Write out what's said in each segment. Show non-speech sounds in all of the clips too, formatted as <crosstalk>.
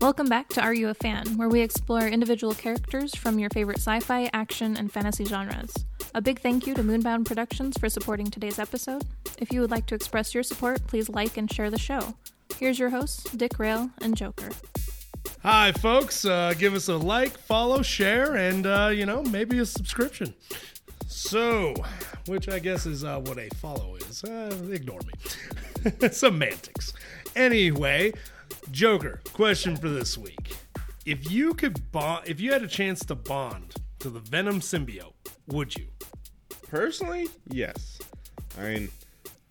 Welcome back to Are You a Fan, where we explore individual characters from your favorite sci fi, action, and fantasy genres. A big thank you to Moonbound Productions for supporting today's episode. If you would like to express your support, please like and share the show. Here's your hosts, Dick Rail and Joker. Hi, folks. Uh, give us a like, follow, share, and, uh, you know, maybe a subscription. So, which I guess is uh, what a follow is. Uh, ignore me. <laughs> Semantics. Anyway, Joker, question for this week. If you could bond, if you had a chance to bond to the Venom symbiote, would you? Personally, yes. I mean,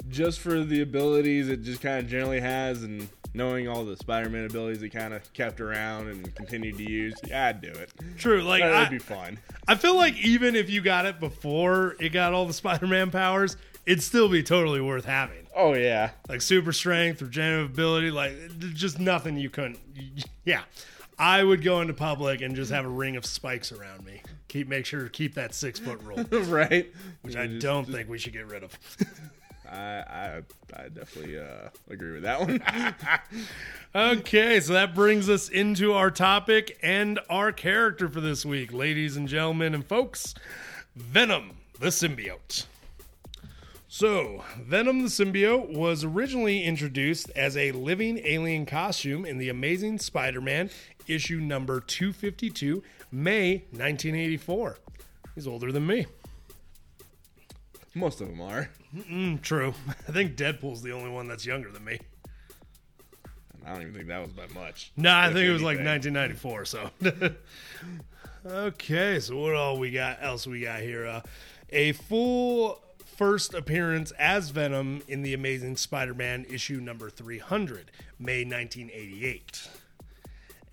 just for the abilities it just kind of generally has and knowing all the Spider-Man abilities it kind of kept around and continued to use, yeah, I'd do it. True, like that I, would be fun. I feel like even if you got it before it got all the Spider-Man powers, it'd still be totally worth having. Oh yeah, like super strength, regenerative ability, like just nothing you couldn't. Yeah, I would go into public and just have a ring of spikes around me. Keep make sure to keep that six foot rule, <laughs> right? Which I just- don't just- think we should get rid of. <laughs> I I, I definitely uh, agree with that one. <laughs> okay, so that brings us into our topic and our character for this week, ladies and gentlemen and folks. Venom, the symbiote. So, Venom the symbiote was originally introduced as a living alien costume in The Amazing Spider Man, issue number 252, May 1984. He's older than me. Most of them are. Mm, true. <laughs> I think Deadpool's the only one that's younger than me. I don't even think that was by much. No, I if think it was like anything. 1994. So, <laughs> okay. So what all we got? Else we got here? Uh, a full first appearance as Venom in the Amazing Spider-Man issue number 300, May 1988,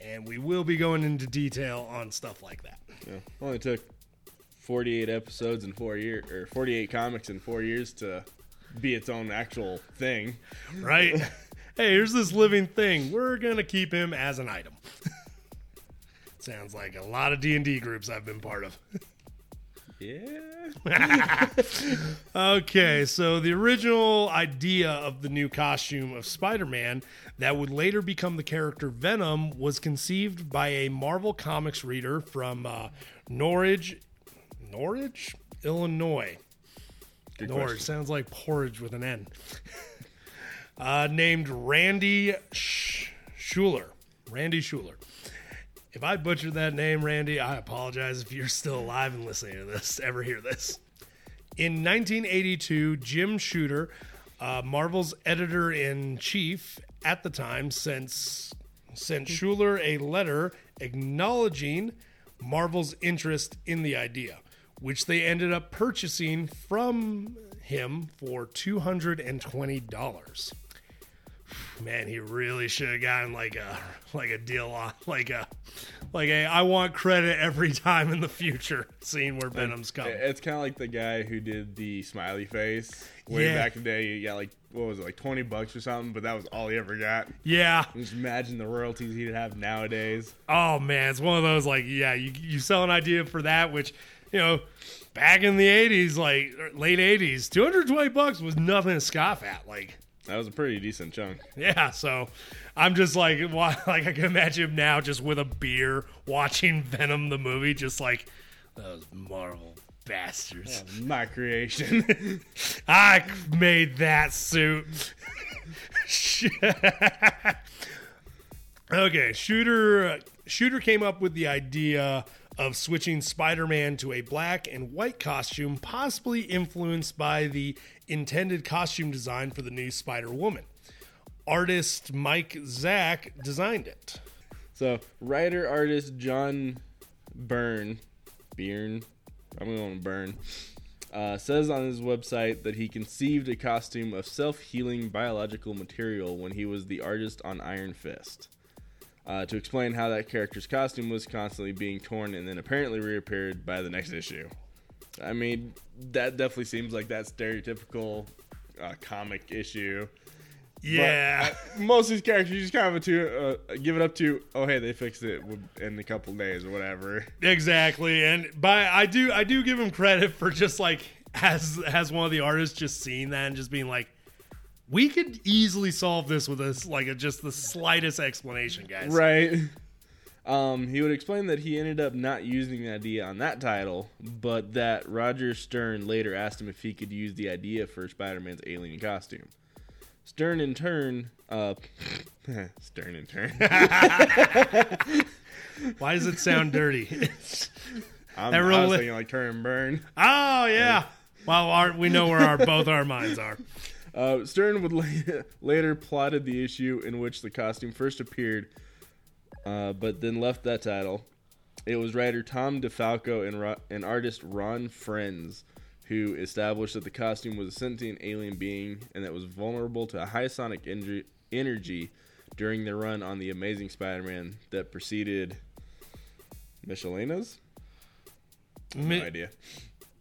and we will be going into detail on stuff like that. Yeah. Only took 48 episodes in four years, or 48 comics in four years to be its own actual thing. Right? <laughs> hey, here's this living thing. We're gonna keep him as an item. <laughs> Sounds like a lot of D and D groups I've been part of. <laughs> Yeah. <laughs> Okay, so the original idea of the new costume of Spider Man that would later become the character Venom was conceived by a Marvel Comics reader from uh, Norridge, Norridge, Illinois. Good Norridge question. sounds like porridge with an N. <laughs> uh, named Randy Sh- Schueller. Randy Schueller. If I butchered that name, Randy, I apologize if you're still alive and listening to this, <laughs> ever hear this. In 1982, Jim Shooter, uh, Marvel's editor in chief at the time, sent, sent Schueller a letter acknowledging Marvel's interest in the idea, which they ended up purchasing from him for $220 man, he really should have gotten like a like a deal on like a like a I want credit every time in the future seeing where Venom's coming. It's kind of like the guy who did the smiley face way Yeah. back in the day. You got like what was it, like twenty bucks or something, but that was all he ever got. Yeah. Just imagine the royalties he'd have nowadays. Oh man, it's one of those like yeah, you you sell an idea for that which, you know, back in the 80s like er, late 80s, 220 bucks was nothing to scoff at like That was a pretty decent chunk. Yeah, so I'm just like, <laughs> why, like I can imagine him now just with a beer watching Venom the movie, just like those Marvel bastards. My creation. <laughs> I made that suit. <laughs> Okay, shooter. Shooter came up with the idea of switching Spider-Man to a black and white costume, possibly influenced by the intended costume design for the new Spider-Woman. Artist Mike Zeck designed it. so writer artist John Byrne, Byrne, I'm going to Byrne, uh, says on his website that he conceived a costume of self-healing biological material when he was the artist on Iron Fist. Uh, to explain how that character's costume was constantly being torn and then apparently reappeared by the next issue. I mean, that definitely seems like that stereotypical uh, comic issue. Yeah. uh, most of these characters, you just kind of to, uh, give it up to, oh hey, they fixed it in a couple days or whatever. Exactly, and by I do I do give him credit for just like as as one of the artists just seeing that and just being like, We could easily solve this with this, like a, just the slightest explanation, guys. Right. Um, he would explain that he ended up not using the idea on that title, but that Roger Stern later asked him if he could use the idea for Spider Man's alien costume. Stern, in turn, uh, <laughs> Stern, in turn. <laughs> Why does it sound dirty? <laughs> I'm, That really- thinking like turn and burn. oh yeah. Well, our, we know where our both our minds are. Uh, Stern would la- later plotted the issue in which the costume first appeared, uh, but then left that title. It was writer Tom DeFalco and, Ro- and artist Ron Frenz who established that the costume was a sentient alien being and that was vulnerable to a high sonic energy during their run on the Amazing Spider-Man that preceded Michelanas. Mi- No idea.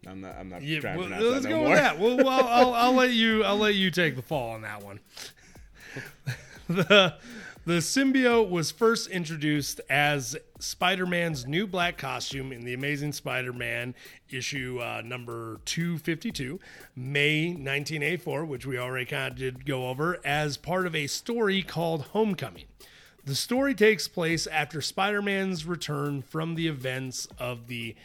I'm not. I'm not Yeah, trying to well, pronounce let's that go no with more. that. Well, well I'll, I'll let you. I'll let you take the fall on that one. <laughs> the The symbiote was first introduced as Spider-Man's new black costume in the Amazing Spider-Man issue uh, number 252, May 1984, which we already kind of did go over, as part of a story called Homecoming. The story takes place after Spider Man's return from the events of the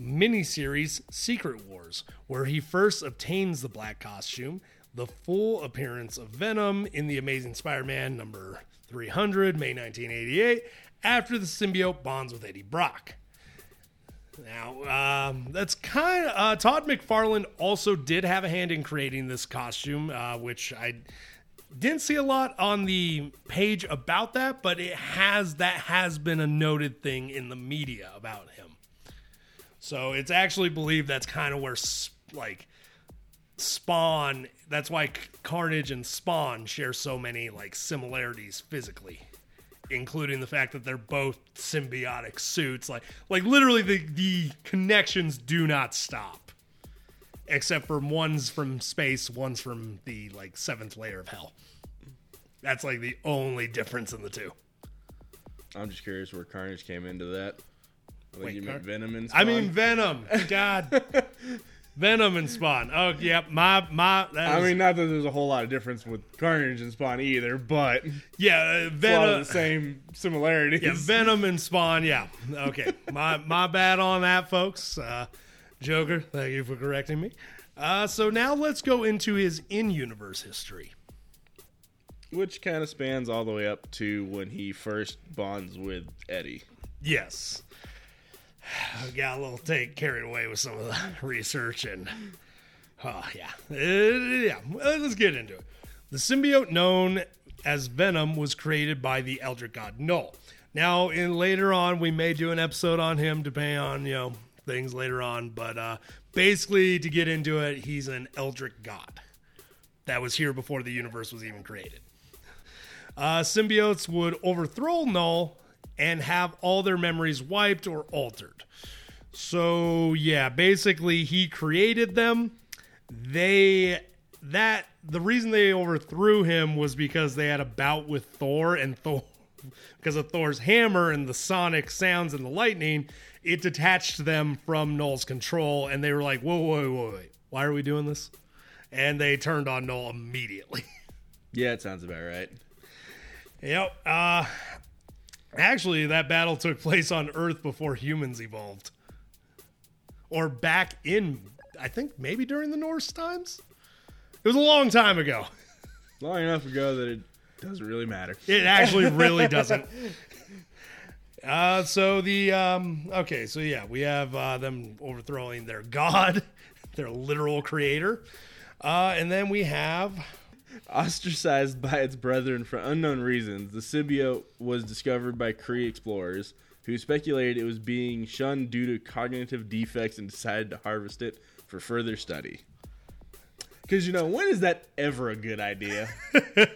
miniseries Secret Wars, where he first obtains the black costume, the full appearance of Venom in the Amazing Spider Man number 300, May 1988, after the symbiote bonds with Eddie Brock. Now, um, that's kind of uh, Todd McFarlane also did have a hand in creating this costume, uh, which I didn't see a lot on the page about that, but it has that has been a noted thing in the media about him. So it's actually believed that's kind of where like Spawn. That's why Carnage and Spawn share so many like similarities physically including the fact that they're both symbiotic suits. Like, like literally, the the connections do not stop, except for one's from space, one's from the like seventh layer of hell. That's like the only difference in the two. I'm just curious where Carnage came into that. I Wait, you Car- meant Venom and I mean, Venom. God, <laughs> Venom and Spawn. Oh, yep. My my. I is- mean, not that there's a whole lot of difference with Carnage and Spawn either, but yeah, uh, a lot of Venom. the same similarities. Yeah, Venom and Spawn. Yeah. Okay. my my bad on that, folks. Uh, Joker, thank you for correcting me. Uh, so now let's go into his in-universe history. Which kind of spans all the way up to when he first bonds with Eddie. Yes. <sighs> Got a little take carried away with some of the <laughs> research and <sighs> oh yeah. Uh, yeah, Uh, let's get into it. The symbiote known as Venom was created by the Eldritch God Knull. Now, in later on, we may do an episode on him, depending on you know things later on. But uh, basically, to get into it, he's an Eldritch God that was here before the universe was even created. Uh, symbiotes would overthrow Knull and have all their memories wiped or altered. So yeah, basically he created them. They that the reason they overthrew him was because they had a bout with Thor and Thor <laughs> because of Thor's hammer and the sonic sounds and the lightning, it detached them from Knull's control and they were like, "Whoa, whoa, whoa, wait. Why are we doing this?" And they turned on Knull immediately. <laughs> Yeah, it sounds about right. Yep. Uh, actually, that battle took place on Earth before humans evolved, or back in, I think maybe during the Norse times. It was a long time ago. <laughs> Long enough ago that it doesn't really matter. It actually really <laughs> doesn't. Uh, so the um, okay, so yeah, we have uh, them overthrowing their <laughs> god, their literal creator, uh, and then we have Ostracized by its brethren for unknown reasons, the symbiote was discovered by Kree explorers who speculated it was being shunned due to cognitive defects and decided to harvest it for further study. Because, you know, when is that ever a good idea? <laughs>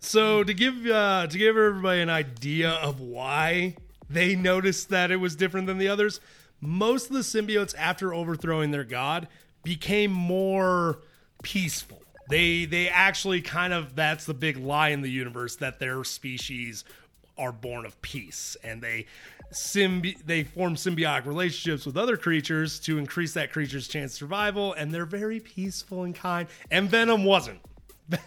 So to give uh, to give everybody an idea of why they noticed that it was different than the others, most of the symbiotes after overthrowing their god became more peaceful. They they actually kind of that's the big lie in the universe that their species are born of peace and they symbi- they form symbiotic relationships with other creatures to increase that creature's chance of survival and they're very peaceful and kind and Venom wasn't. <laughs>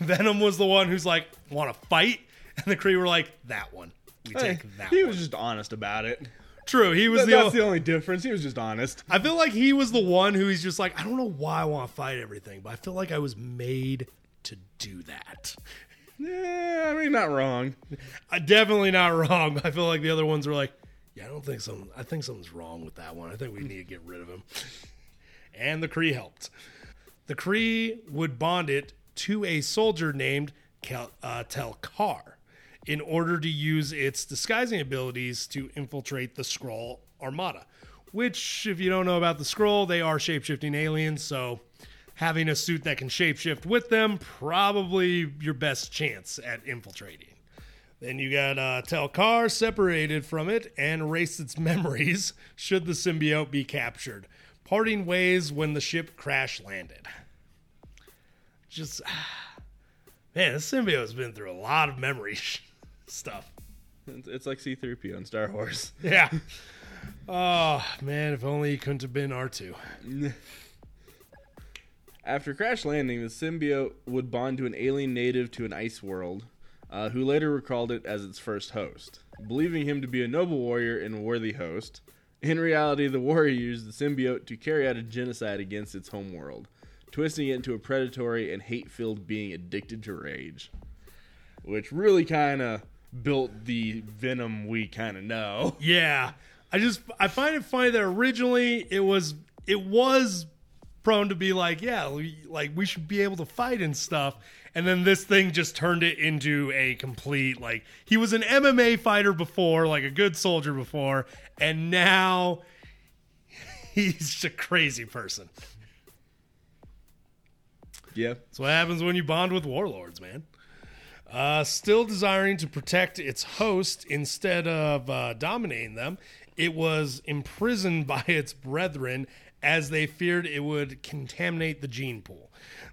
Venom was the one who's like, want to fight? And the Kree were like, that one. We take that he one. was just honest about it. True. He was That- the, that's the only difference. He was just honest. I feel like he was the one who he's just like, I don't know why I want to fight everything, but I feel like I was made to do that. Yeah, I mean, not wrong. I definitely not wrong. <laughs> I feel like the other ones were like, yeah, I don't think some. I think something's wrong with that one. I think we need to get rid of him. And the Kree helped. The Kree would bond it to a soldier named Kel, uh, Telkar in order to use its disguising abilities to infiltrate the Skrull Armada. Which, if you don't know about the Skrull, they are shapeshifting aliens, so having a suit that can shapeshift with them probably your best chance at infiltrating. Then you got uh, Telkar separated from it and erased its <laughs> memories should the symbiote be captured, parting ways when the ship crash landed. Just, <sighs> man, this symbiote's been through a lot of memory <laughs> sh- stuff. It's, like C-3PO in Star Wars. <laughs> Yeah. Oh, man, if only he couldn't have been R2. <laughs> After crash landing, the symbiote would bond to an alien native to an ice world, uh, who later recalled it as its first host, believing him to be a noble warrior and a worthy host. In reality, the warrior used the symbiote to carry out a genocide against its home world, twisting it into a predatory and hate-filled being addicted to rage, which really kind of built the venom we kind of know. <laughs> Yeah, I just I find it funny that originally it was it was prone to be like yeah we, like we should be able to fight and stuff, and then this thing just turned it into a complete like he was an MMA fighter before, like a good soldier before, and now <laughs> he's just a crazy person. Yeah, That's what happens when you bond with warlords, man. Uh, still desiring to protect its host instead of uh, dominating them, it was imprisoned <laughs> by its brethren as they feared it would contaminate the gene pool.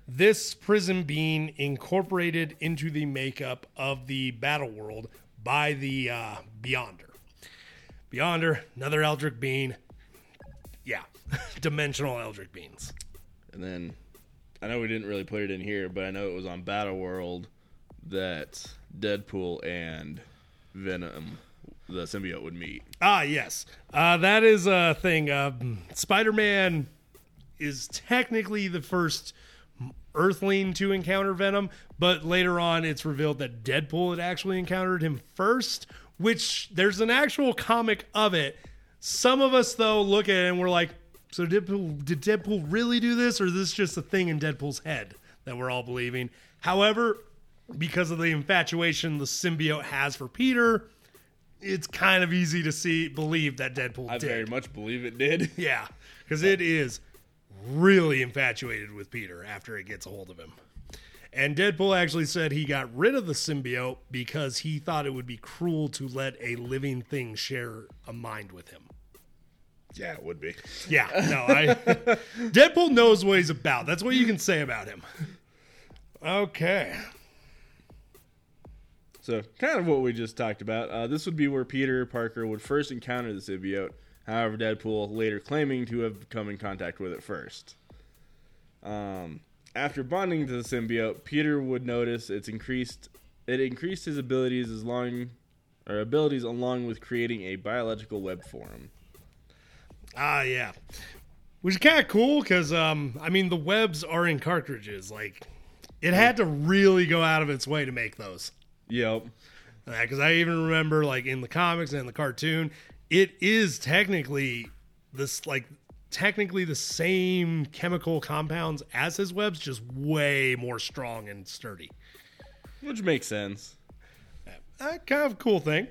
This prison being incorporated into the makeup of the battle world by the uh, Beyonder. Beyonder, another Eldritch Bean. Yeah, <laughs> dimensional Eldritch Beans. and then I know we didn't really put it in here, but I know it was on Battle World that Deadpool and Venom, the symbiote, would meet. Ah, yes. Uh, that is a thing. Uh, Spider Man is technically the first Earthling to encounter Venom, but later on it's revealed that Deadpool had actually encountered him first, which there's an actual comic of it. Some of us, though, look at it and we're like, so Deadpool, did Deadpool really do this, or is this just a thing in Deadpool's head that we're all believing? However, because of the infatuation the symbiote has for Peter, it's kind of easy to see believe that Deadpool I did. very much believe it did. <laughs> Yeah, because it is really infatuated with Peter after it gets a hold of him. And Deadpool actually said he got rid of the symbiote because he thought it would be cruel to let a living thing share a mind with him. yeah, it would be. Yeah, <laughs> no, I Deadpool knows what he's about. That's what you can say about him. Okay. So, kind of what we just talked about. Uh, this would be where Peter Parker would first encounter the symbiote. However, Deadpool later claiming to have come in contact with it first. Um, after bonding to the symbiote, Peter would notice it's increased. It increased his abilities as long, or abilities along with creating a biological web for him. Ah, yeah. Which is kind of cool because, um, I mean, the webs are in cartridges. Like, it had to really go out of its way to make those. Yep. Because I even remember, like, in the comics and the cartoon, it is technically this, like, technically the same chemical compounds as his webs, just way more strong and sturdy. Which makes sense. Uh, kind of a cool thing.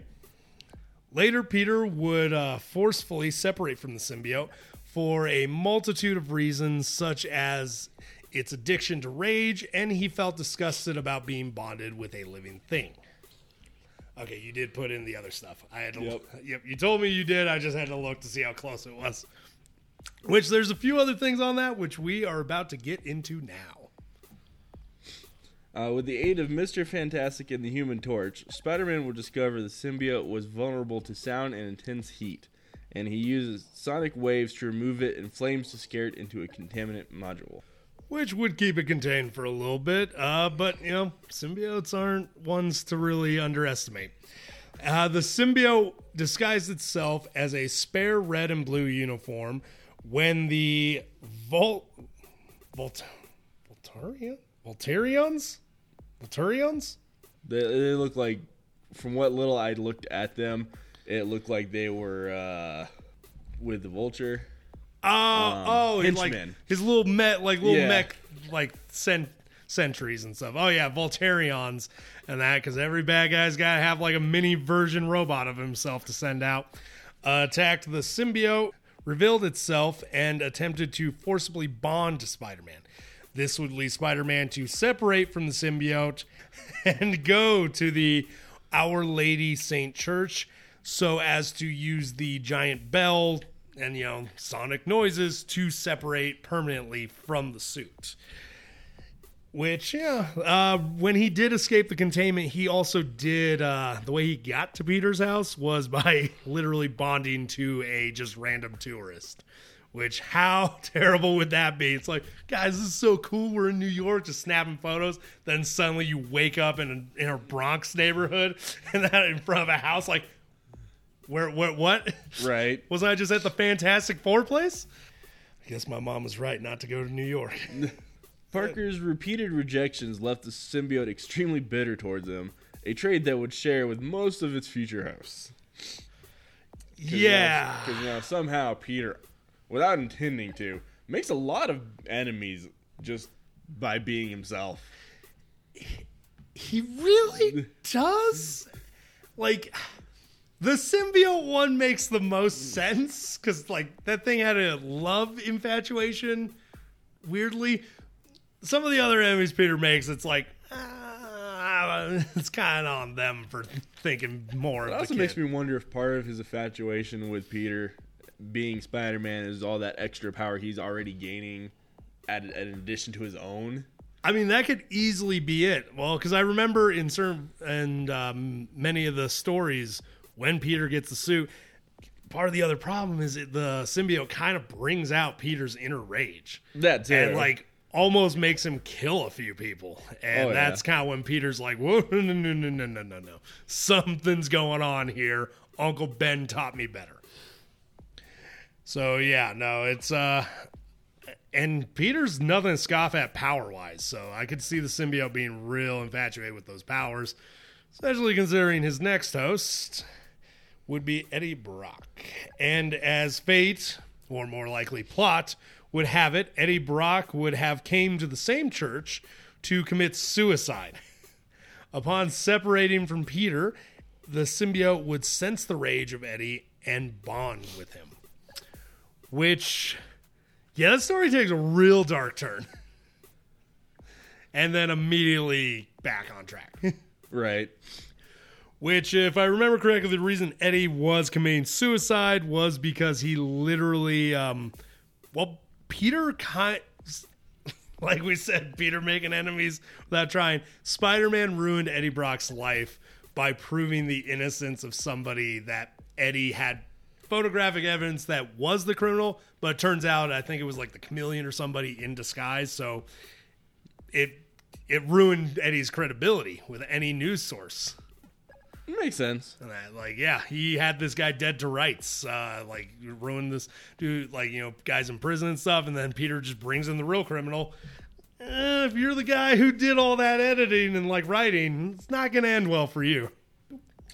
Later, Peter would uh, forcefully separate from the symbiote for a multitude of reasons, such as its addiction to rage, and he felt disgusted about being bonded with a living thing. Okay, you did put in the other stuff. I had to. Yep. Yep, you told me you did. I just had to look to see how close it was. Which there's a few other things on that, which we are about to get into now. Uh, with the aid of Mr. Fantastic and the Human Torch, Spider Man will discover the symbiote was vulnerable to sound and intense heat, and he uses sonic waves to remove it and flames to scare it into a contaminant module. Which would keep it contained for a little bit. Uh, but, you know, symbiotes aren't ones to really underestimate. Uh, the symbiote disguised itself as a spare red and blue uniform when the Volt. Volt. Voltarian? Voltarians? Voltarians? They, they look like, from what little I looked at them, it looked like they were uh, with the vulture. Oh, oh, and like his little met, like little Yeah. mech, like sent sentries and stuff. Oh yeah, Voltarions and that because every bad guy's got to have like a mini version robot of himself to send out. Uh, attacked the symbiote, revealed itself, and attempted to forcibly bond to Spider-Man. This would lead Spider-Man to separate from the symbiote <laughs> and go to the Our Lady Saint Church so as to use the giant bell and you know sonic noises to separate permanently from the suit. Which, yeah, uh, when he did escape the containment, he also did. Uh, the way he got to Peter's house was <laughs> by literally bonding to a just random tourist. Which, how <laughs> terrible would that be? It's like, guys, this is so cool. We're in New York, just snapping photos. Then suddenly you wake up in a, in a Bronx neighborhood <laughs> and that in front of a house, like, where, where, what? Right. <laughs> Was I just at the Fantastic Four place? I guess my mom was right not to go to New York. <laughs> Parker's repeated rejections left the symbiote extremely bitter towards him, a trade that would share with most of its future hosts. yeah. Because now somehow Peter, without intending to, makes a lot of enemies just by being himself. He really does? Like, the symbiote one makes the most sense because, like, that thing had a love infatuation, weirdly. Some of the other enemies Peter makes, it's like, ah, <laughs> it's kind of on them for thinking more It also makes me wonder if part of his infatuation with Peter being Spider Man is all that extra power he's already gaining, added in addition to his own. I mean, that could easily be it. Well, because I remember in certain and um, many of the stories when Peter gets the suit. Part of the other problem is that the symbiote kind of brings out Peter's inner rage. That too. And like almost makes him kill a few people. And oh, that's yeah. kind of when Peter's like, whoa, no, no, no, no, no, no, no. Something's going on here. Uncle Ben taught me better. So yeah, no, it's uh and Peter's nothing to scoff at power wise, so I could see the symbiote being real infatuated with those powers, especially considering his next host, would be Eddie Brock. And as fate, or more likely plot, would have it, Eddie Brock would have came to the same church to commit suicide. <laughs> Upon separating from Peter, the symbiote would sense the rage of Eddie and bond with him. Which yeah, that story takes a real dark turn. <laughs> and then immediately back on track. <laughs> right. Which, if I remember correctly, the reason Eddie was committing suicide was because he literally, um, well, Peter kind, <laughs> like we said, Peter making enemies without trying. Spider Man ruined Eddie Brock's life by proving the innocence of somebody that Eddie had photographic evidence that was the criminal, but it turns out I think it was like the chameleon or somebody in disguise. So it it ruined Eddie's credibility with any news source. Makes sense. And I, like, yeah, he had this guy dead to rights. Uh, like, ruined this dude, like, you know, guys in prison and stuff. And then Peter just brings in the real criminal. Eh, if you're the guy who did all that editing and like writing, it's not going to end well for you.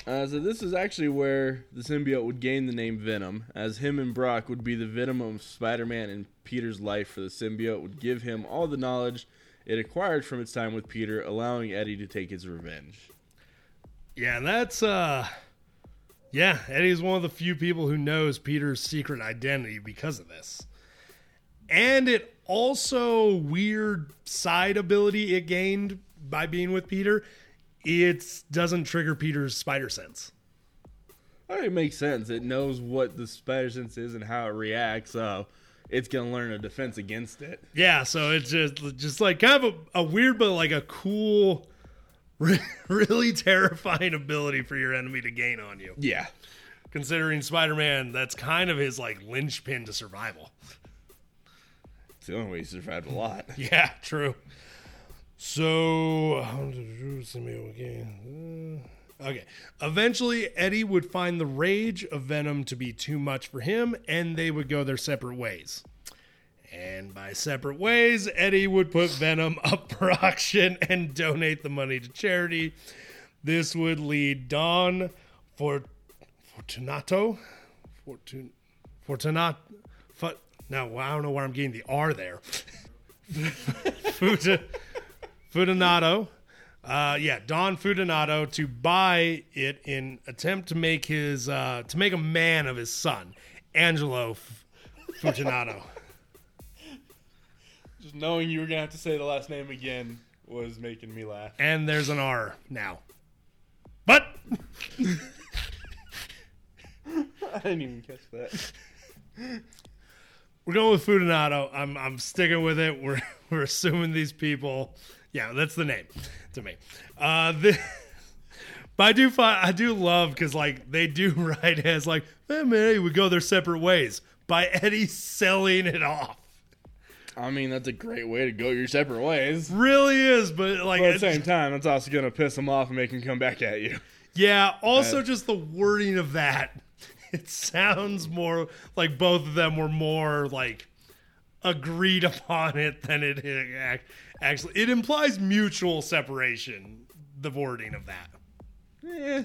Uh, so this is actually where the symbiote would gain the name Venom, as him and Brock would be the venom of Spider-Man in Peter's life. For the symbiote would give him all the knowledge it acquired from its time with Peter, allowing Eddie to take his revenge. Yeah, that's, uh, yeah, Eddie's one of the few people who knows Peter's secret identity because of this. And it also, weird side ability it gained by being with Peter, it doesn't trigger Peter's spider sense. It makes sense. It knows what the spider sense is and how it reacts, so it's gonna learn a defense against it. Yeah, so it's just just like kind of a, a weird but like a cool, <laughs> really terrifying ability for your enemy to gain on you. Yeah. Considering Spider-Man, that's kind of his like linchpin to survival. It's the only way he survived a lot. <laughs> Yeah, true. So, okay. Eventually, Eddie would find the rage of Venom to be too much for him, and they would go their separate ways. And by separate ways, Eddie would put Venom <laughs> up for auction and donate the money to charity. This would lead Don for Fortunato, Fortun, Fortunat, Fut, no, I don't know where I'm getting the R there. <laughs> Futa, Fudonato, uh, yeah, Don Fudonato to buy it in attempt to make his uh, to make a man of his son, Angelo F- Fortunato. <laughs> Just knowing you were gonna have to say the last name again was making me laugh. and there's an R now. But <laughs> I didn't even catch that. we're going with Fudonato. I'm I'm sticking with it. We're <laughs> we're assuming these people. Yeah, that's the name to me. Uh, the, <laughs> but I do find I do love because like they do write as like, eh, man, we go their separate ways by Eddie selling it off. I mean, that's a great way to go your separate ways. Really is, but like But at the same time, that's also gonna piss him off and make him come back at you. Yeah, also Uh, just the wording of that. <laughs> It sounds more like both of them were more like agreed upon it than it ac- actually. It implies mutual separation. The wording of that. Eh,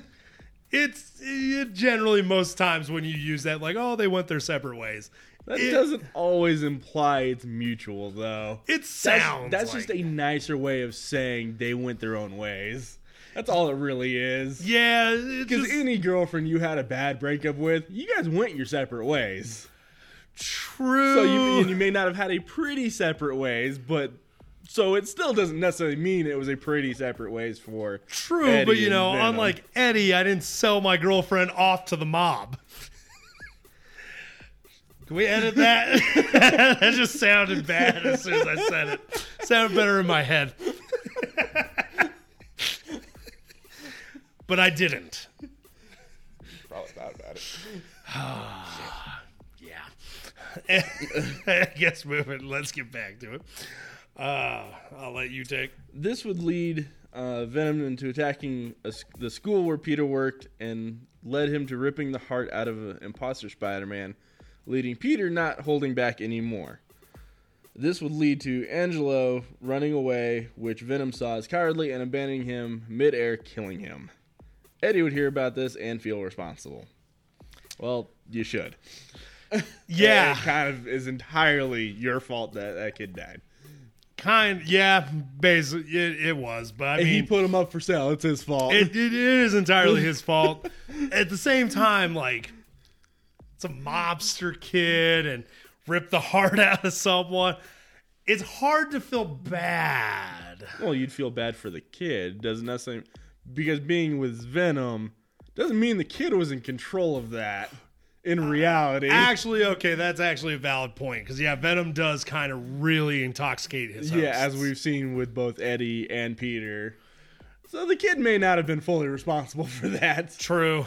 It's it generally most times when you use that, like, oh, they went their separate ways. That It- doesn't always imply it's mutual, though. It That's, sounds. that's like- just a nicer way of saying they went their own ways. That's all it really is. yeah. Because any girlfriend you had a bad breakup with, you guys went your separate ways. true. So you, and you may not have had a pretty separate ways, but so it still doesn't necessarily mean it was a pretty separate ways for True, Eddie but you know, unlike Eddie, I didn't sell my girlfriend off to the mob. Can we edit that? <laughs> that just sounded bad as soon as I said it. Sounded better in my head. but I didn't. probably thought about it. <sighs> Yeah. <laughs> I guess moving. Let's get back to it. Uh, I'll let you take. This would lead uh, Venom into attacking a s the school where Peter worked and led him to ripping the heart out of an imposter Spider-Man, leading Peter not holding back anymore. This would lead to Angelo running away, which Venom saw as cowardly and abandoning him midair, killing him. Eddie would hear about this and feel responsible. Well, you should. <laughs> Yeah. It kind of is entirely your fault that that kid died. Kind. Yeah. Basically, it, it was. But I mean, he put him up for sale. It's his fault. it, it is entirely <laughs> his fault. At the same time, like a mobster kid and rip the heart <laughs> out of someone. It's hard to feel bad. Well, you'd feel bad for the kid, doesn't necessarily because being with Venom doesn't mean the kid was in control of that in uh, reality. Actually, okay, that's actually a valid point because yeah, Venom does kind of really intoxicate his. Hosts. yeah, as we've seen with both Eddie and Peter. So the kid may not have been fully responsible <laughs> for that. True.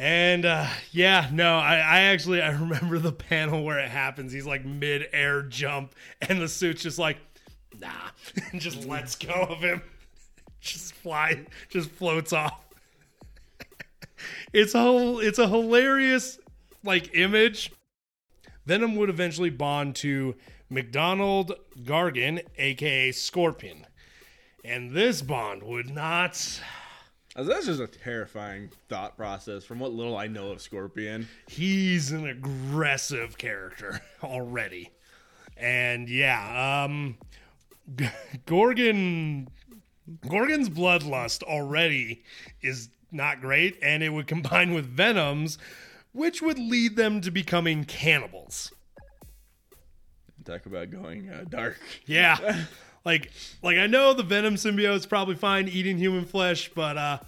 And uh, yeah, no, I, I actually I <laughs> remember the panel where it happens. He's like mid air jump, and the suit's just like, nah, and <laughs> just lets go of him, <laughs> just fly, just floats off. it's a whole, it's a hilarious like image. Venom would eventually bond to MacDonald Gargan, aka Scorpion, and this bond would not. That's just a terrifying thought process from what little I know of Scorpion. he's an aggressive character <laughs> already. And yeah, um G- Gorgon Gorgon's bloodlust already is not great and it would combine with Venom's which would lead them to becoming cannibals. Talk about going uh, dark. Yeah. <laughs> like like I know the Venom symbiote's probably fine eating human flesh, but uh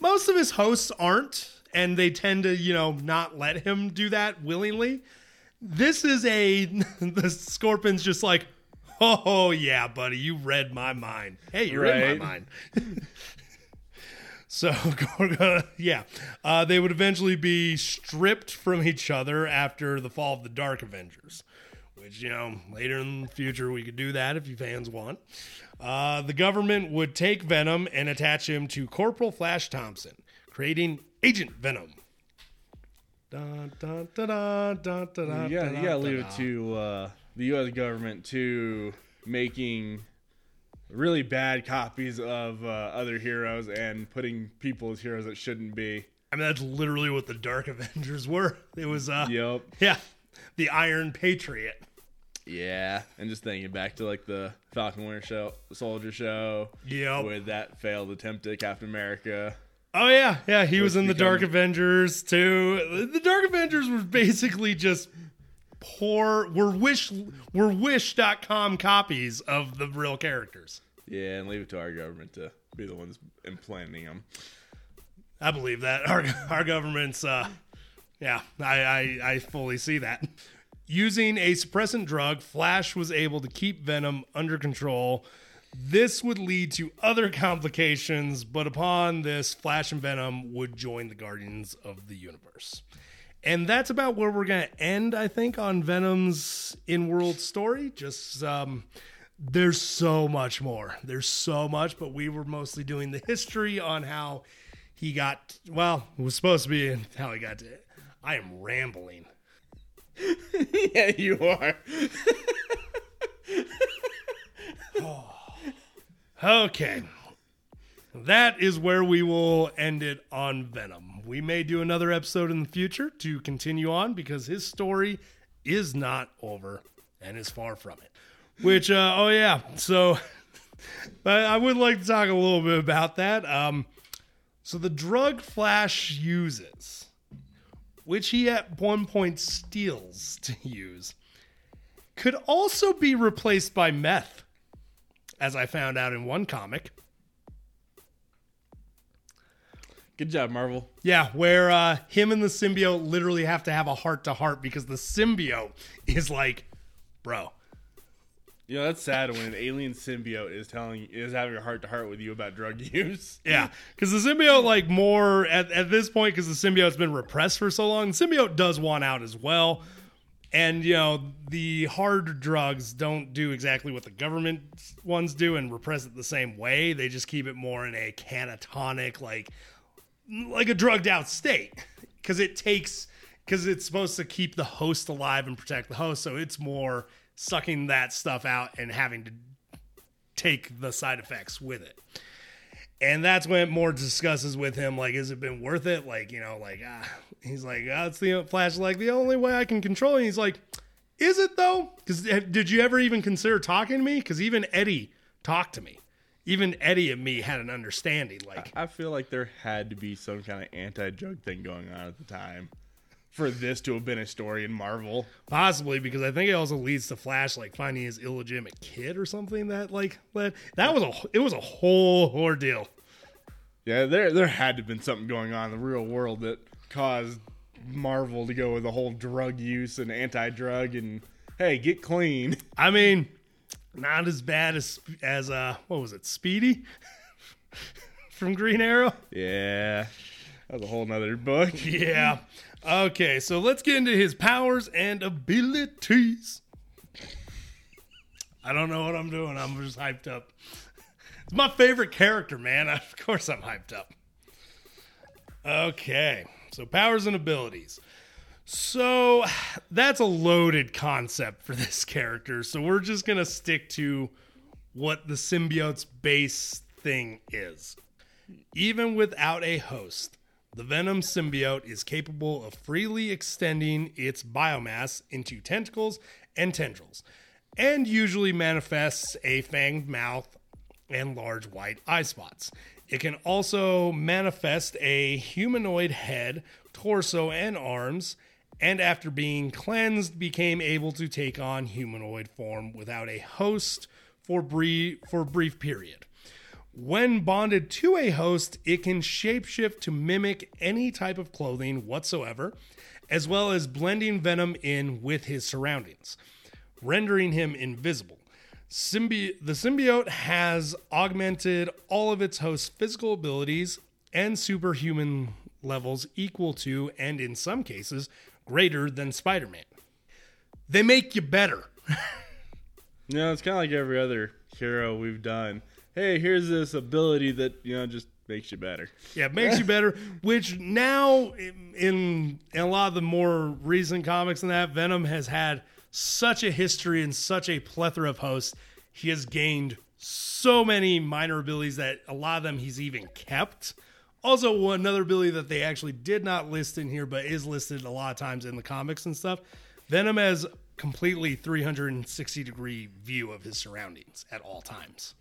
most of his hosts aren't and they tend to, you know, not let him do that willingly. This is a <laughs> the scorpion's just like, "Oh yeah, buddy, you read my mind. Hey, you're in Right. my mind." <laughs> So, <laughs> yeah, uh, they would eventually be stripped from each other after the fall of the Dark Avengers, which, you know, later in the future we could do that if you fans want. Uh, the government would take Venom and attach him to Corporal Flash Thompson, creating Agent Venom. Dun, dun, dun, dun, dun, dun, dun, You gotta, dun, you gotta leave it to uh, the U.S. government to making really bad copies of uh, other heroes and putting people as heroes that shouldn't be. I mean, that's literally what the Dark <laughs> Avengers were. It was, uh, Yep. yeah, the Iron Patriot. Yeah, and just thinking back to like the Falcon Winter show, Soldier show, Yeah, with that failed attempt at Captain America. Oh yeah, yeah. He was in the become- Dark Avengers too. The Dark Avengers were basically just poor. Were wish were wish.com copies of the real characters. Yeah, and leave it to our government to be the ones implanting them. I believe that our our government's. Uh, yeah, I, I I fully see that. Using a suppressant drug, Flash was able to keep Venom under control. This would lead to other <laughs> complications, but upon this, Flash and Venom would join the Guardians of the Universe. And that's about where we're going to end, I think, on Venom's in world story. Just, um, there's so much more. There's so much, but we were mostly doing the history on how he got, well, it was supposed to be how he got to. I am rambling. <laughs> yeah, you are. <sighs> Okay. That is where we will end it on Venom. We may do another episode in the future to continue on because his story is not over and is far from it. Which, uh, oh yeah, so <laughs> but I would like to talk a little bit about that. Um, so the drug Flash uses, which he at one point steals <laughs> to use, could also be replaced by meth as I found out in one comic. Good job, Marvel. Yeah, where uh, him and the symbiote literally have to have a heart to heart because the symbiote is like, bro, You know that's sad when an alien symbiote is telling is having a heart to heart with you about drug <laughs> use. yeah, because the symbiote like more at, at this point because the symbiote's been repressed for so long. The symbiote does want out as well, and you know the hard drugs don't do exactly what the government ones do and repress it the same way. They just keep it more in a catatonic like like a drugged out state because it takes because it's supposed to keep the host alive and protect the host so it's more sucking that stuff out and having to take the side effects with it. And that's when more discusses with him like has it been worth it? Like you know like ah he's like ah, it's the flash like the only way i can control it. He's like is it though? Because did you ever even consider talking to me? Because even eddie talked to me. Even eddie and me had an understanding like I feel like there had to be some kind of anti-drug thing going on at the time for this to have been a story in Marvel. Possibly because I think it also leads to Flash like finding his illegitimate kid or something that like led that was a it was a whole ordeal. Yeah, there there had to have been something going on in the real world that caused Marvel to go with the whole drug use and anti-drug and hey, get clean. <laughs> I mean, not as bad as as uh what was it, Speedy <laughs> from Green Arrow? Yeah, that was a whole nother book. Yeah. <laughs> Okay, so let's get into his powers and abilities. I don't know what I'm doing. I'm just hyped up. It's my favorite character, man. <laughs> Of course I'm hyped up. Okay, so powers and abilities. So that's a loaded concept for <laughs> this character. So we're just going to stick to what the symbiote's base thing is. Even without a host, the Venom symbiote is capable of freely extending its biomass into tentacles and tendrils, and usually manifests a fanged mouth and large white eye spots. It can also manifest a humanoid head, torso, and arms, and after being cleansed, became able to take on humanoid form without a host for brief, for a brief period. When bonded to a host, it can shapeshift to mimic any type of clothing whatsoever, as well as blending Venom in with his surroundings, rendering him invisible. Symbi- the symbiote has augmented all of its host's physical abilities and superhuman levels equal to, and in some cases, greater than Spider Man. They make you better. <laughs> Know, it's kind of like every other hero we've done. Hey, here's this ability that you know just makes you better. Yeah, makes you <laughs> better. Which now, in, in a lot of the more recent comics and that, Venom has had such a history and such a plethora of hosts. He has gained so many minor abilities that a lot of them he's even kept. Also, another ability that they actually did not list in here, but is listed a lot of times in the comics and stuff. Venom has completely 360 degree view of his surroundings at all times.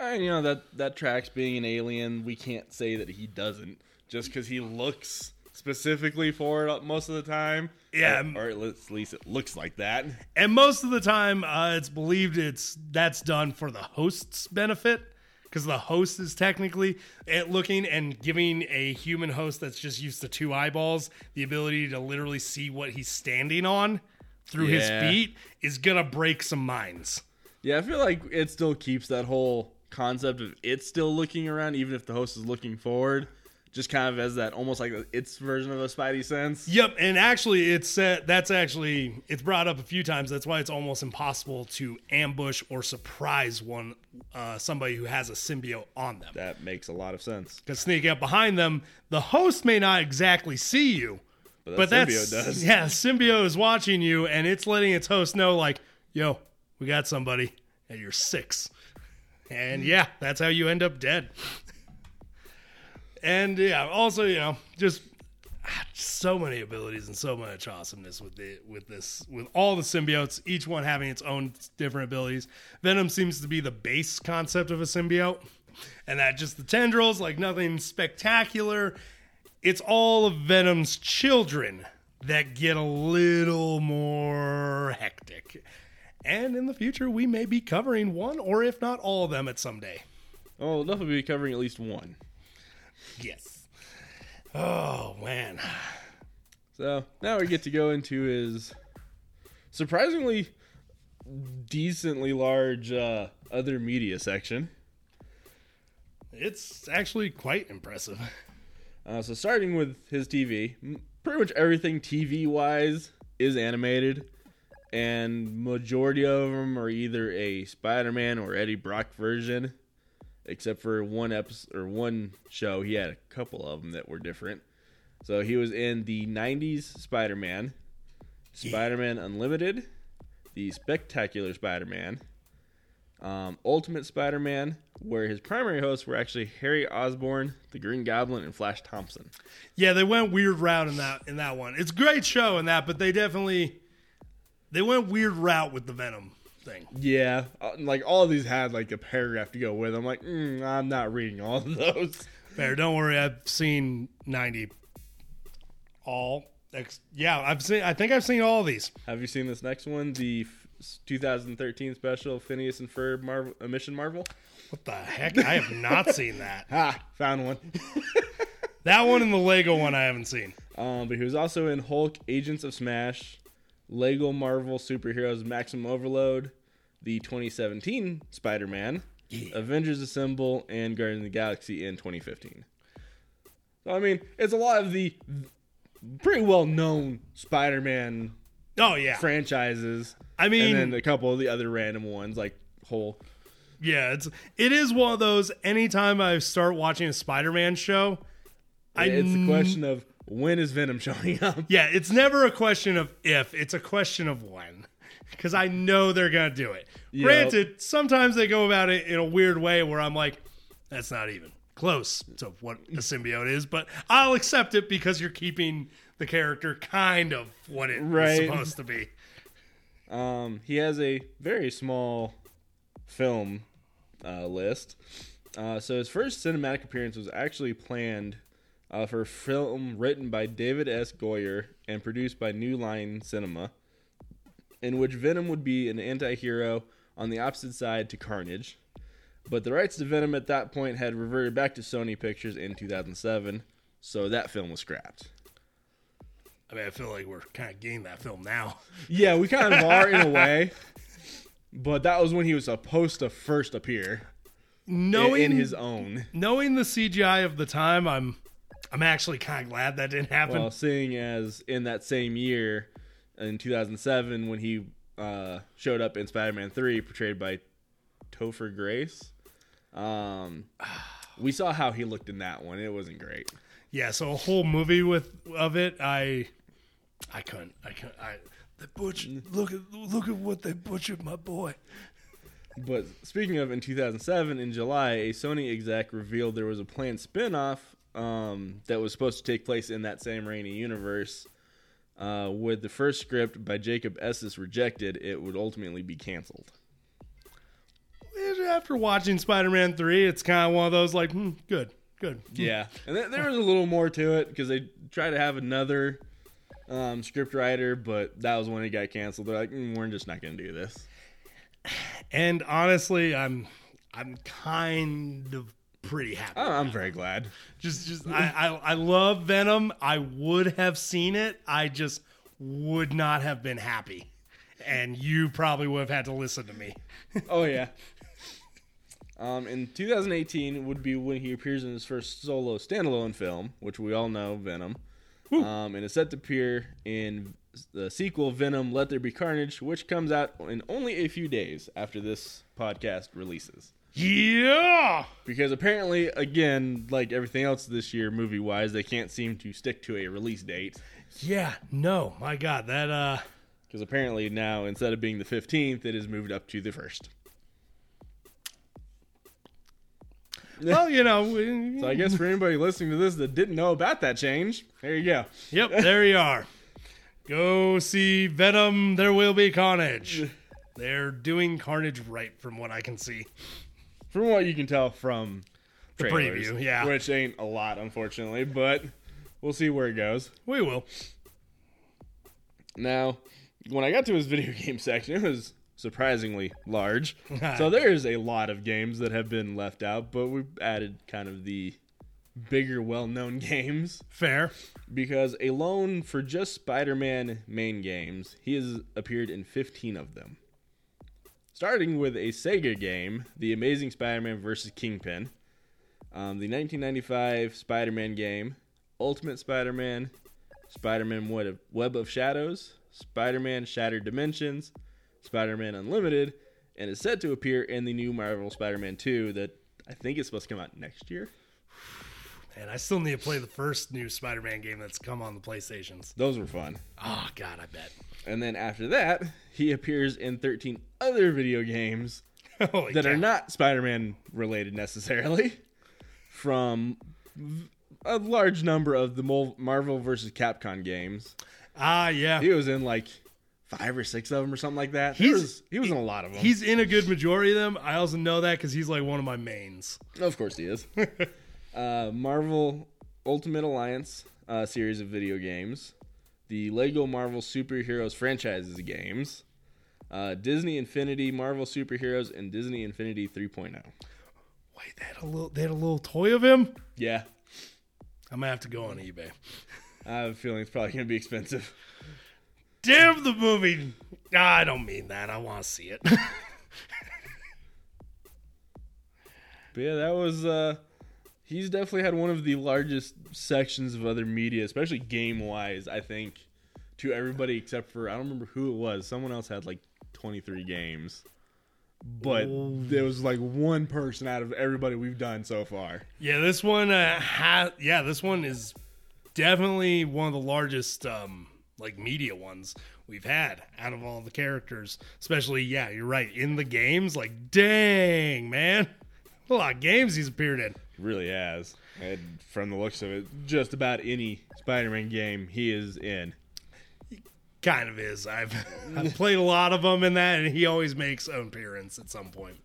And you know that that tracks being an alien. We can't say that he doesn't just because he looks specifically for it most of the time. Yeah. or, or at least it looks like that. And most of the time, uh, it's believed it's that's done for the host's benefit because the host is technically at looking and giving a human host that's just used to two eyeballs the ability to literally see what he's standing on through his feet is gonna break some minds. Yeah, I feel like it still keeps that whole concept of it still looking around, even if the host is looking forward. Just kind of as that almost like its version of a Spidey sense. Yep, and actually, it's said that's actually it's brought up a few times. That's why it's almost impossible to ambush or surprise one uh, somebody who has a symbiote on them. That makes a lot of sense. Because sneaking up behind them, the host may not exactly see you, But, but that that's symbiote does. <laughs> yeah. Symbiote is watching you, and it's letting its host know, like, "Yo, we got somebody, and you're six. And yeah, that's how you end up dead. and yeah, also you know, just, ah, so many abilities and so much awesomeness with the with this with all the symbiotes, each one having its own different abilities. Venom seems to be the base concept of a symbiote, and that just the tendrils, like nothing spectacular it's all of Venom's children that get a little more hectic. And in the future, we may be covering one or if not all of them at some day. Oh, enough we'll definitely be covering at least one. Yes. Oh, man. So now we get to go into his surprisingly decently large uh, other media section. It's actually quite impressive. Uh, so starting with his TV, pretty much everything TV wise is animated, and majority of them are either a Spider-Man or Eddie Brock version, except for one episode or one show. He had a couple of them that were different. So he was in the '90s Spider-Man, Spider-Man Unlimited, the Spectacular Spider-Man, um, Ultimate Spider-Man, where his primary hosts were actually Harry Osborn, the Green Goblin, and Flash Thompson. Yeah, they went weird route in that in that one. It's a great show in that, but they definitely they went weird route with the Venom thing. Yeah, uh, like all of these had like a paragraph to go with. I'm like, mm, I'm not reading all of those. Fair, don't worry. I've seen ninety all. Ex- yeah, I've seen. I think I've seen all of these. Have you seen this next one, the f- 2013 special Phineas and Ferb Marvel, uh, Mission Marvel? What the heck? I have not <laughs> seen that. Ha, found one. <laughs> That one and the Lego one I haven't seen. Um, but he was also in Hulk, Agents of Smash, Lego Marvel Superheroes Maximum Overload, the 2017 Spider Man, Avengers Assemble, and Guardians of the Galaxy in 2015. So, I mean, it's a lot of the pretty well known Spider Man Oh yeah. franchises, I mean, and then a couple of the other random ones like whole. yeah, it's it is one of those. Anytime I start watching a Spider-Man show, I It's a question of when is Venom showing up? <laughs> Yeah, it's never a question of if; it's a question of when. <laughs> Because I know they're gonna do it. Yep. Granted, sometimes they go about it in a weird way where I'm like, "That's not even close to what a symbiote is," but I'll accept it because you're keeping the character kind of what it was Right. supposed to be. Um, he has a very small film uh, list. Uh, so his first cinematic appearance was actually planned uh, for a film written by David S. Goyer and produced by New Line Cinema, in which Venom would be an anti-hero on the opposite side to Carnage. But the rights to Venom at that point had reverted back to Sony Pictures in 2007, so that film was scrapped. I mean, I feel like we're kind of getting that film now. <laughs> Yeah, we kind of are in a <laughs> way. But that was when he was supposed to first appear Knowing in his own. knowing the CGI of the time, I'm I'm actually kind of glad that didn't happen. Well, seeing as in that same year, in 2007, when he uh, showed up in Spider-Man Three, portrayed by Topher Grace. Um, we saw how he looked in that one. It wasn't great. Yeah, so a whole movie with of it, I, I couldn't, I couldn't, I. The butcher, look at look at what they butchered my boy. But speaking of, in 2007, in July, a Sony exec revealed there was a planned spin-off um, that was supposed to take place in that Sam Raimi universe. Uh, with the first script by Jacob Estes rejected, it would ultimately be canceled. After watching Spider-Man three, it's kind of one of those like, hmm, good, good. Yeah, and th- there was a little more to it because they tried to have another um, script writer, but that was when it got canceled. They're like, mm, we're just not going to do this. And honestly, I'm, I'm kind of pretty happy. Oh, I'm very glad. Just, just I, I, I love Venom. I would have seen it. I just would not have been happy, and you probably would have had to listen to me. <laughs> Oh yeah. Um, in 2018 would be when he appears in his first solo standalone film, which we all know, Venom. Um, and is set to appear in the sequel, Venom: Let There Be Carnage, which comes out in only a few days after this podcast releases. Yeah. Because apparently, again, like everything else this year, movie wise, they can't seem to stick to a release date. Yeah. No. My God. That. Uh. Because apparently now, instead of being the 15th, it is moved up to the 1st. <laughs> Well, you know. we- So I guess for anybody listening to this that didn't know about that change, there you go. Yep. There you are. Go see Venom. There will be carnage. <laughs> They're doing carnage right, from what I can see. From what you can tell from The trailers, preview, yeah. which ain't a lot, unfortunately, but we'll see where it goes. We will. Now, when I got to his video <laughs> game section, it was surprisingly large. <laughs> so there's a lot of games that have been left out, but we've added kind of the bigger, well-known <laughs> games Fair. because alone for just Spider-Man main games, he has appeared in 15 of them. Starting with a Sega game, The Amazing Spider-Man vs. Kingpin, um, the 1995 Spider-Man game, Ultimate Spider-Man, Spider-Man Web of, Web of Shadows, Spider-Man Shattered Dimensions, Spider-Man Unlimited, and is set to appear in the new Marvel Spider-Man 2 that I think is supposed to come out next year. And I still need to play the first new Spider-Man game that's come on the PlayStations. Those were fun. Oh God, I bet. And then after that, he appears in 13 other video games <laughs> Holy that cow. are not Spider-Man related necessarily, from a large number of the Marvel versus Capcom games. Ah, yeah. He was in like five or six of them or something like that. He He's- was he was in a lot of them. He's in a good majority of them. I also know that because he's like one of my mains. of course he is. <laughs> uh, Marvel Ultimate Alliance uh, series of video games, the Lego Marvel Superheroes franchises games. Uh, Disney Infinity, Marvel Superheroes, and Disney Infinity oh. 3.0. Wait, they had a little, they had a little toy of him. Yeah, I'm gonna have to go on eBay. <laughs> I have a feeling it's probably going to be expensive. Damn the movie. I don't mean that. I want to see it. <laughs> But yeah, that was. uh He's definitely had one of the largest sections of other media, especially game wise. I think to everybody except for I don't remember who it was. Someone else had like 23 games, but there was like one person out of everybody we've done so far. yeah, this one uh, ha- Yeah, this one is definitely one of the largest um like media ones we've had out of all the characters. Especially, yeah, you're right. In the games, like, dang man, a lot of games he's appeared in. Really has. And from the looks of it, just about any Spider-Man game he is in. kind of is. I've <laughs> I've played a lot of them in that, and he always makes an appearance at some point.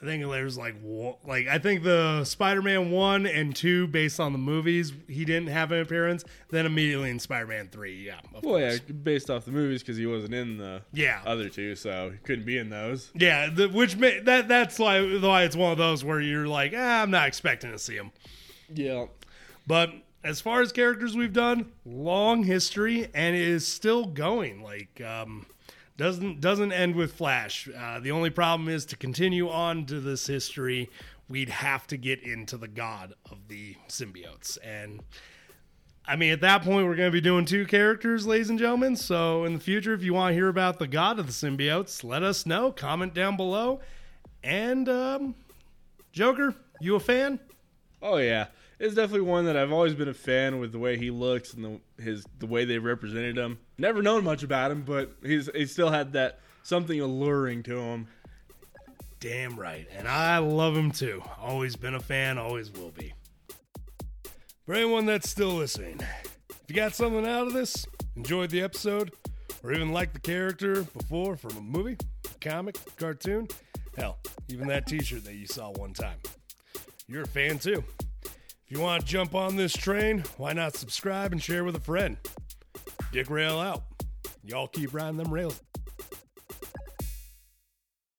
I think there's like like I think the Spider-Man one and two, based on the movies, he didn't have an appearance. Then immediately in Spider-Man three, yeah, Well, yeah, based off the movies because he wasn't in the Yeah. other two, so he couldn't be in those. yeah, the, which may, that that's why why it's one of those where you're like, ah, I'm not expecting to see him. Yeah. But as far as characters we've done, long history, and it is still going. Like um, doesn't doesn't end with Flash. Uh, the only problem is to continue on to this history, we'd have to get into the god of the symbiotes, and I mean, at that point, we're going to be doing two characters, ladies and gentlemen. So, in the future, if you want to hear about the god of the symbiotes, let us know. Comment down below. And, um, Joker, you a fan? Oh yeah, it's definitely one that I've always been a fan with the way he looks and the his the way they represented him. Never known much about him, but he's he still had that something alluring to him. Damn right. And I love him too. Always been a fan, always will be. For anyone that's still listening, if you got something out of this, enjoyed the episode, or even liked the character before from a movie, comic, cartoon, hell, even that t shirt that you saw one time, you're a fan too. If you want to jump on this train, why not subscribe and share with a friend? Dick Rail out. Y'all keep riding them rails.